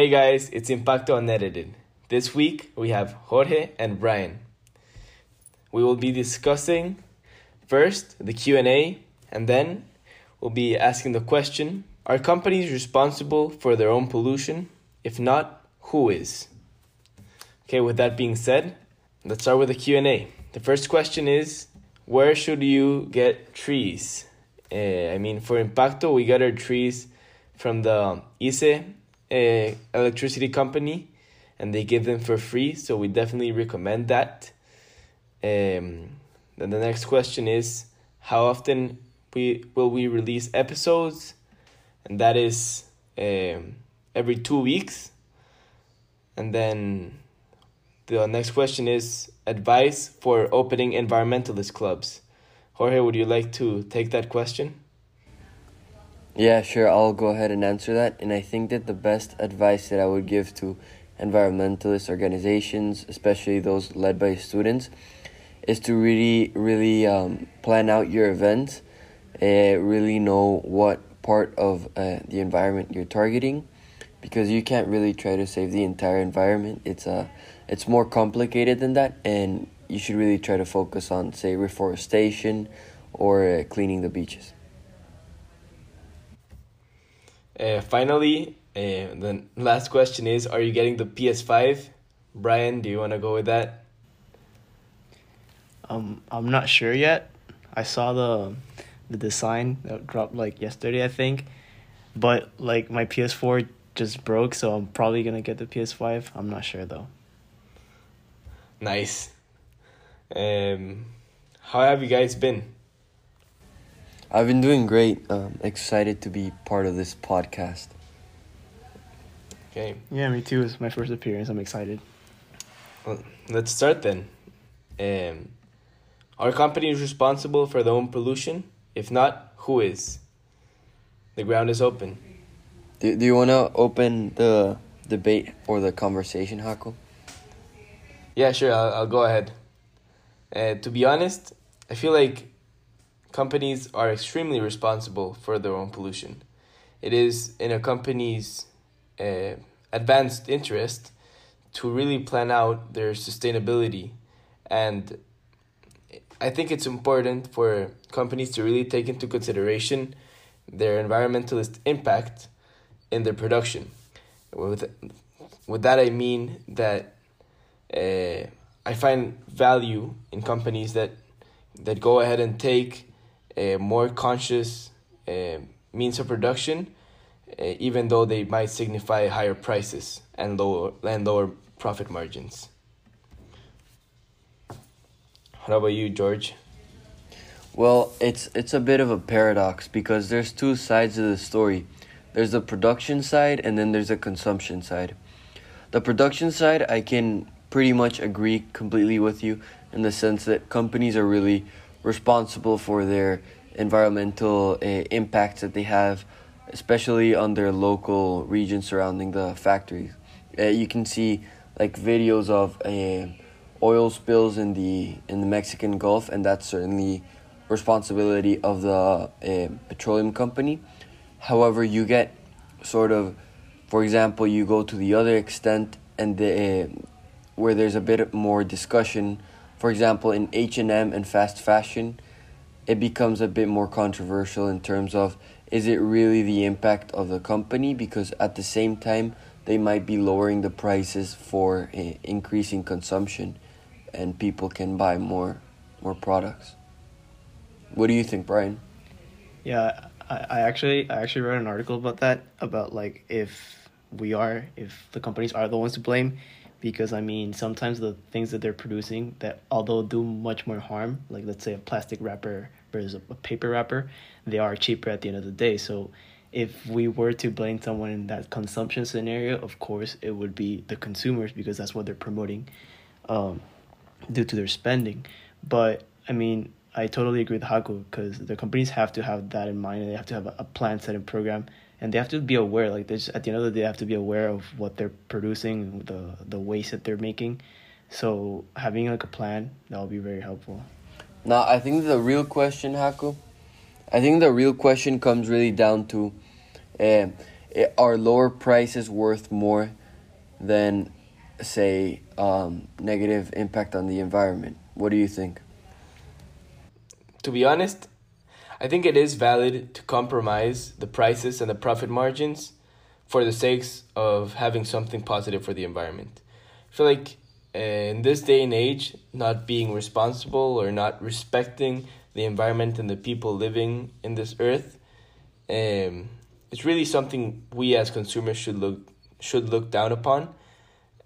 Hey guys, it's Impacto Unedited. This week we have Jorge and Brian. We will be discussing first the Q&A and then we'll be asking the question, are companies responsible for their own pollution? If not, who is? Okay, with that being said, let's start with the Q&A. The first question is, where should you get trees? Uh, I mean, for Impacto, we get our trees from the ICE uh, electricity company, and they give them for free. So we definitely recommend that. Um, then the next question is, how often we will we release episodes? And that is um, every two weeks. And then the next question is advice for opening environmentalist clubs. Jorge, would you like to take that question? Yeah, sure. I'll go ahead and answer that. And I think that the best advice that I would give to environmentalist organizations, especially those led by students, is to really, really um, plan out your events, uh, really know what part of uh, the environment you're targeting, because you can't really try to save the entire environment. It's uh, it's more complicated than that, and you should really try to focus on, say, reforestation or uh, cleaning the beaches. Uh, finally, uh, the last question is Are you getting the PS5? Brian, do you want to go with that? Um, I'm not sure yet. I saw the the design that dropped like yesterday, I think. But like my PS4 just broke, so I'm probably gonna get the PS5. I'm not sure though. Nice. Um, how have you guys been? I've been doing great. Um, excited to be part of this podcast. Okay. Yeah, me too. It's my first appearance. I'm excited. Well, let's start then. Um, company is responsible for their own pollution? If not, who is? The ground is open. Do, do you want to open the debate or the conversation, Haku? Yeah, sure. I'll, I'll go ahead. Uh, to be honest, I feel like companies are extremely responsible for their own pollution. It is in a company's uh, advanced interest to really plan out their sustainability. And I think it's important for companies to really take into consideration their environmentalist impact in their production. With, with that, I mean that uh, I find value in companies that that go ahead and take a more conscious uh, means of production, uh, even though they might signify higher prices and lower and lower profit margins. How about you, George? Well, it's it's a bit of a paradox because there's two sides of the story. There's the production side and then there's the consumption side. The production side, I can pretty much agree completely with you in the sense that companies are really responsible for their environmental uh, impacts that they have, especially on their local region surrounding the factories. Uh, you can see like videos of uh, oil spills in the in the Mexican Gulf, and that's certainly responsibility of the petroleum company. However, you get sort of, for example, you go to the other extent and the where there's a bit more discussion for example, in H&M and fast fashion, it becomes a bit more controversial in terms of is it really the impact of the company because at the same time they might be lowering the prices for increasing consumption and people can buy more more products. What do you think, Brian? Yeah, I, I actually I actually wrote an article about that about like if we are if the companies are the ones to blame because I mean sometimes the things that they're producing that although do much more harm, like let's say a plastic wrapper versus a paper wrapper, they are cheaper at the end of the day. So if we were to blame someone in that consumption scenario, of course it would be the consumers because that's what they're promoting, um, due to their spending. But I mean, I totally agree with Haku because the companies have to have that in mind and they have to have a, plan setting program and they have to be aware like this at the end of the day they have to be aware of what they're producing the the waste that they're making so having like a plan that will be very helpful now i think the real question haku i think the real question comes really down to uh, are lower prices worth more than, say, um, negative impact on the environment? What do you think? To be honest, I think it is valid to compromise the prices and the profit margins for the sakes of having something positive for the environment. I feel like uh, in this day and age, not being responsible or not respecting the environment and the people living in this earth, um, it's really something we as consumers should look should look down upon,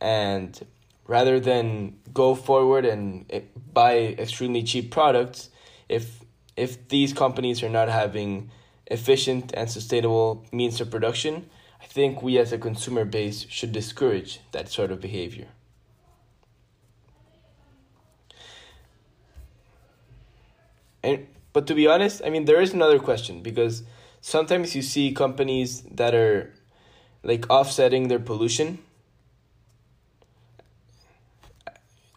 and rather than go forward and eh, buy extremely cheap products, if if these companies are not having efficient and sustainable means of production, I think we as a consumer base should discourage that sort of behavior. And but to be honest, I mean there is another question because sometimes you see companies that are like offsetting their pollution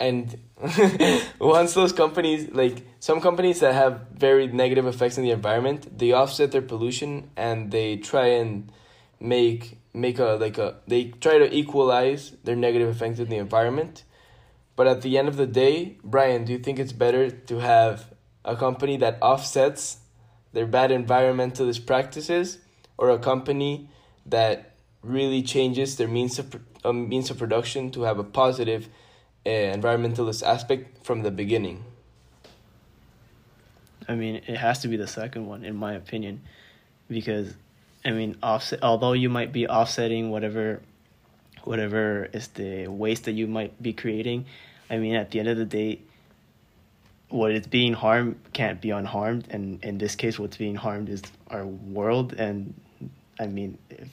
and once those companies like some companies that have very negative effects in the environment they offset their pollution and they try and make make a like a they try to equalize their negative effects in the environment. But at the end of the day brian do you think it's better to have a company that offsets their bad environmentalist practices or a company that really changes their means of um, means of production to have a positive uh, Eh, environmentalist aspect from the beginning I mean, it has to be the second one, in my opinion, because, I mean, offset. Although you might be offsetting whatever, whatever is the waste that you might be creating, I mean, at the end of the day, what is being harmed can't be unharmed, and in this case, what's being harmed is our world. And I mean, if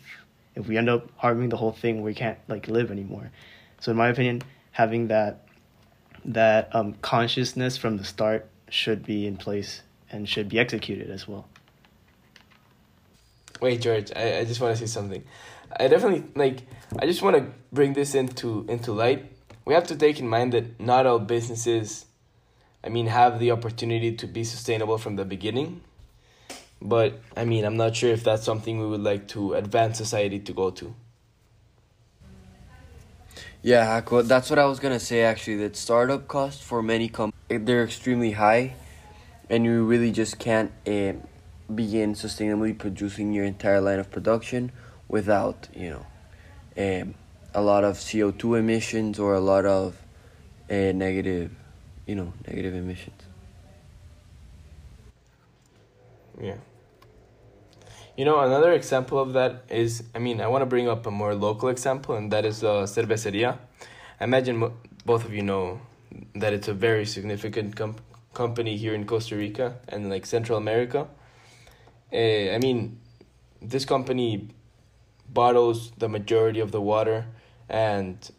if we end up harming the whole thing, we can't like live anymore. So, in my opinion, having that that um, consciousness from the start should be in place and should be executed as well. Wait, George, I, I just want to say something. I definitely like I just want to bring this into into light. We have to take in mind that not all businesses I mean have the opportunity to be sustainable from the beginning. But I mean, I'm not sure if that's something we would like to advance society to go to. Yeah, that's what I was gonna say actually. That startup costs for many companies they're extremely high, and you really just can't uh, begin sustainably producing your entire line of production without you know um, a lot of CO two emissions or a lot of uh, negative, you know, negative emissions. Yeah. You know, another example of that is, I mean, I want to bring up a more local example, and that is uh, Cerveceria. I imagine both of you know that it's a very significant com- company here in Costa Rica and like Central America. Uh, I mean, this company bottles the majority of the water and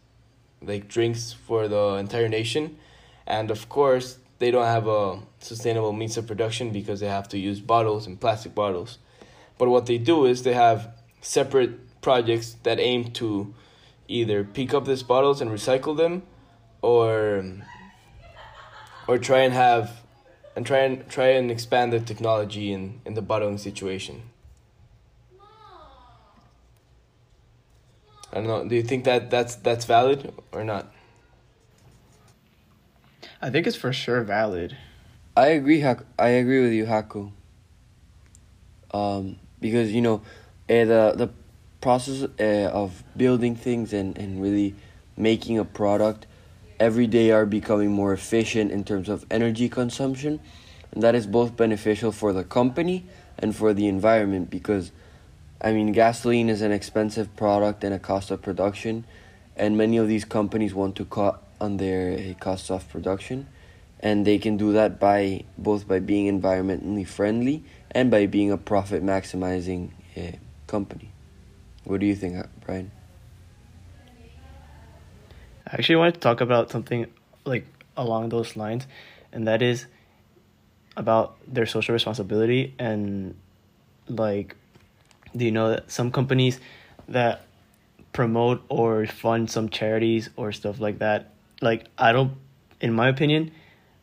like drinks for the entire nation, and of course they don't have a sustainable means of production because they have to use bottles and plastic bottles. But what they do is they have separate projects that aim to either pick up these bottles and recycle them or or try and have and try and try and expand the technology in, in the bottling situation. I don't know. Do you think that that's that's valid or not? I think it's for sure valid. I agree. Hak- I agree with you, Haku. Um, because you know, uh, the the process uh, of building things and and really making a product every day are becoming more efficient in terms of energy consumption, and that is both beneficial for the company and for the environment because. I mean, gasoline is an expensive product and a cost of production, and many of these companies want to cut on their uh, costs of production and they can do that by both by being environmentally friendly and by being a profit maximizing uh, company. What do you think, uh, Brian? I actually wanted to talk about something like along those lines, and that is about their social responsibility and like do you know that some companies that promote or fund some charities or stuff like that like I don't in my opinion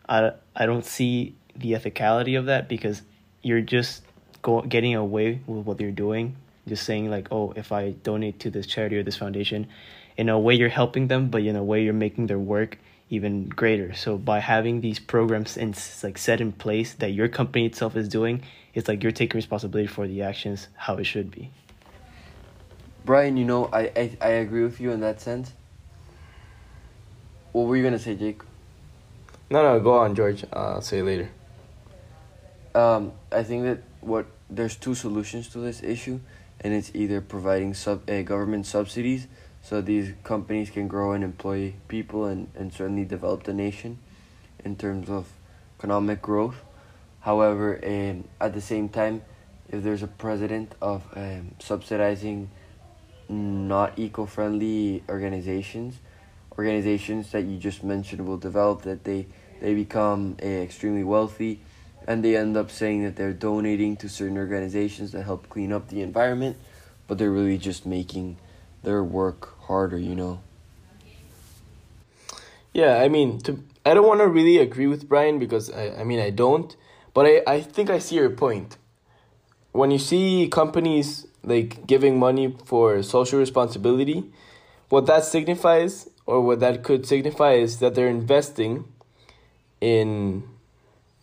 I, I don't see the ethicality of that because you're just go, getting away with what you're doing just saying like, oh, if I donate to this charity or this foundation, in a way you're helping them, but in a way you're making their work even greater. So by having these programs in like set in place that your company itself is doing, it's like you're taking responsibility for the actions how it should be. Brian, you know, I, I, I agree with you in that sense. What were you gonna say, Jake? No, no, go on, George. Uh, I'll say later. Um, I think that what there's two solutions to this issue, and it's either providing sub uh, government subsidies so these companies can grow and employ people and, and certainly develop the nation in terms of economic growth. However, um, at the same time, if there's a president of um, subsidizing not eco-friendly organizations, organizations that you just mentioned will develop that they they become uh, extremely wealthy and they end up saying that they're donating to certain organizations that help clean up the environment but they're really just making their work harder you know Yeah, I mean, to I don't want to really agree with Brian because I, I mean I don't, but I, I think I see your point. When you see companies like giving money for social responsibility, what that signifies or what that could signify is that they're investing in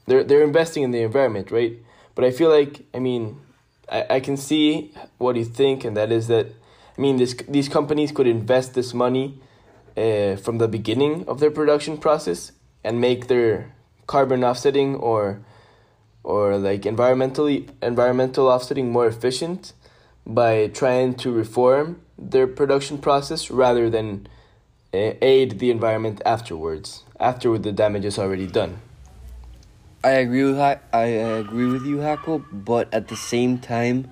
they're they're investing in the environment, right? But I feel like I mean I, I can see what you think and that is that I mean this these companies could invest this money uh, from the beginning of their production process and make their carbon offsetting or or like environmentally environmental offsetting more efficient by trying to reform their production process rather than uh, aid the environment afterwards after the damage is already done I agree with I agree with you, Hako, but at the same time,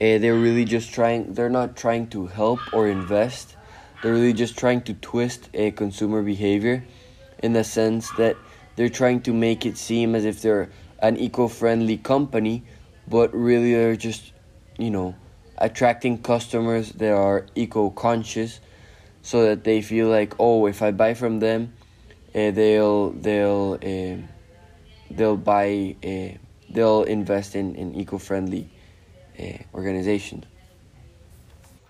uh, they're really just trying. They're not trying to help or invest. They're really just trying to twist a consumer behavior, in the sense that they're trying to make it seem as if they're an eco-friendly company, but really they're just, you know, attracting customers that are eco-conscious, so that they feel like, oh, if I buy from them, uh, they'll they'll. Uh, they'll buy uh, they'll invest in, in eco-friendly uh, organizations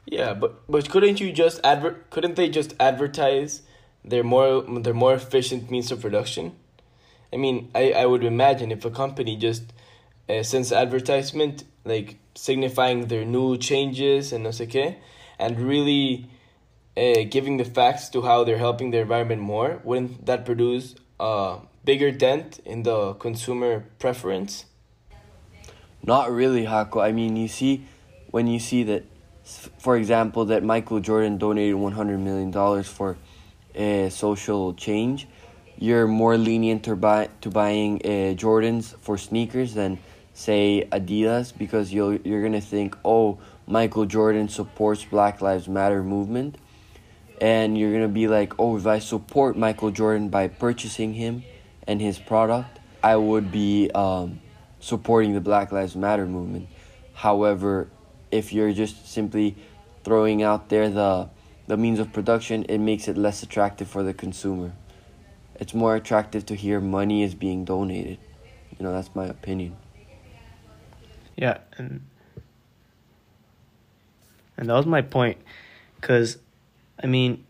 yeah but but couldn't you just adver- couldn't they just advertise their more their more efficient means of production? I mean i, I would imagine if a company just uh, sends advertisement like signifying their new changes and no and really uh, giving the facts to how they're helping the environment more wouldn't that produce a bigger dent in the consumer preference not really Hako. I mean you see when you see that for example that Michael Jordan donated 100 million dollars for uh, social change you're more lenient to buy to buying uh, Jordans for sneakers than say Adidas because you'll you're gonna think oh Michael Jordan supports Black Lives Matter movement and you're gonna be like oh if I support Michael Jordan by purchasing him and his product I would be um, supporting the Black Lives Matter movement. However if you're just simply throwing out there the the means of production it makes it less attractive for the consumer. It's more attractive to hear money is being donated. You know that's my opinion. Yeah, and and that was my point, because, I mean,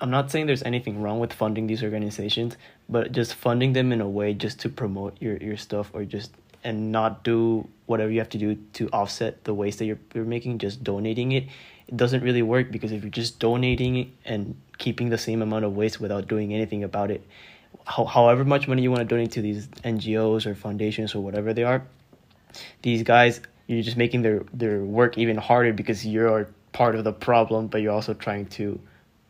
I'm not saying there's anything wrong with funding these organizations, but just funding them in a way just to promote your your stuff or just and not do whatever you have to do to offset the waste that you're you're making, just donating it, it doesn't really work because if you're just donating and keeping the same amount of waste without doing anything about it, how, however much money you want to donate to these NGOs or foundations or whatever they are, these guys you're just making their their work even harder because you're part of the problem but you're also trying to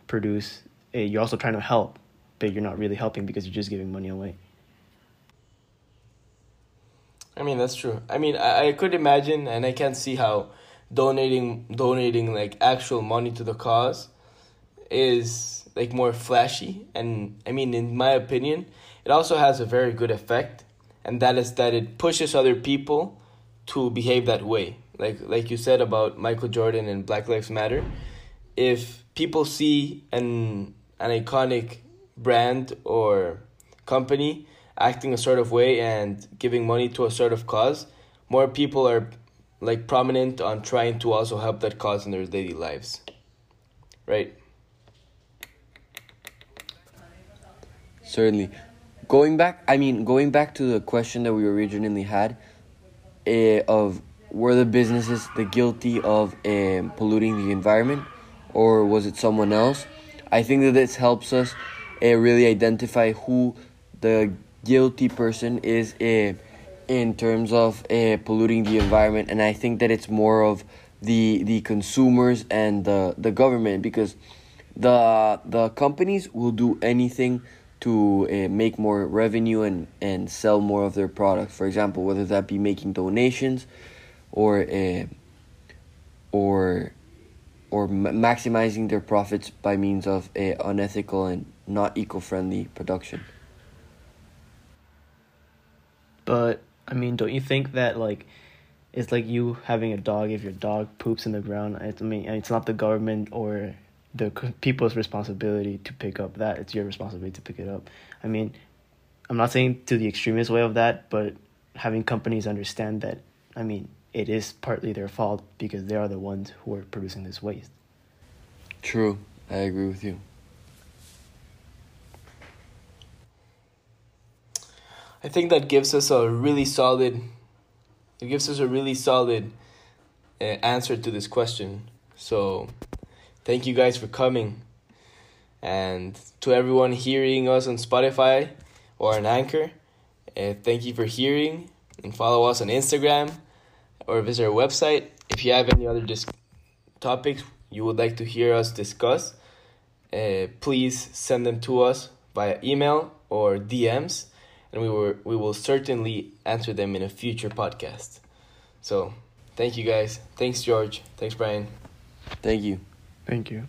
produce uh, you're also trying to help but you're not really helping because you're just giving money away I mean that's true. I mean I, I could imagine and I can't see how donating donating like actual money to the cause is like more flashy and I mean in my opinion it also has a very good effect and that is that it pushes other people to behave that way. Like like you said about Michael Jordan and Black Lives Matter. If people see an an iconic brand or company acting a sort of way and giving money to a sort of cause, more people are like prominent on trying to also help that cause in their daily lives. Right? Certainly. Going back, I mean, going back to the question that we originally had uh, of were the businesses the guilty of um, polluting the environment or was it someone else? I think that this helps us uh, really identify who the guilty person is uh, in terms of uh, polluting the environment, and I think that it's more of the the consumers and the the government because the the companies will do anything to uh, make more revenue and, and sell more of their products. For example, whether that be making donations or uh, or or maximizing their profits by means of uh, unethical and not eco-friendly production. But I mean, don't you think that like it's like you having a dog if your dog poops in the ground? I mean, it's not the government or the people's responsibility to pick up that. It's your responsibility to pick it up. I mean, I'm not saying to the extremist way of that, but having companies understand that, I mean, it is partly their fault because they are the ones who are producing this waste. True. I agree with you. I think that gives us a really solid it gives us a really solid uh, answer to this question. So, thank you guys for coming. And to everyone hearing us on Spotify or on Anchor, uh, thank you for hearing and follow us on Instagram or visit our website. If you have any other dis- topics you would like to hear us discuss, uh, please send them to us via email or DMs, and we will we will certainly answer them in a future podcast. So, thank you guys. Thanks, George. Thanks, Brian. Thank you. Thank you.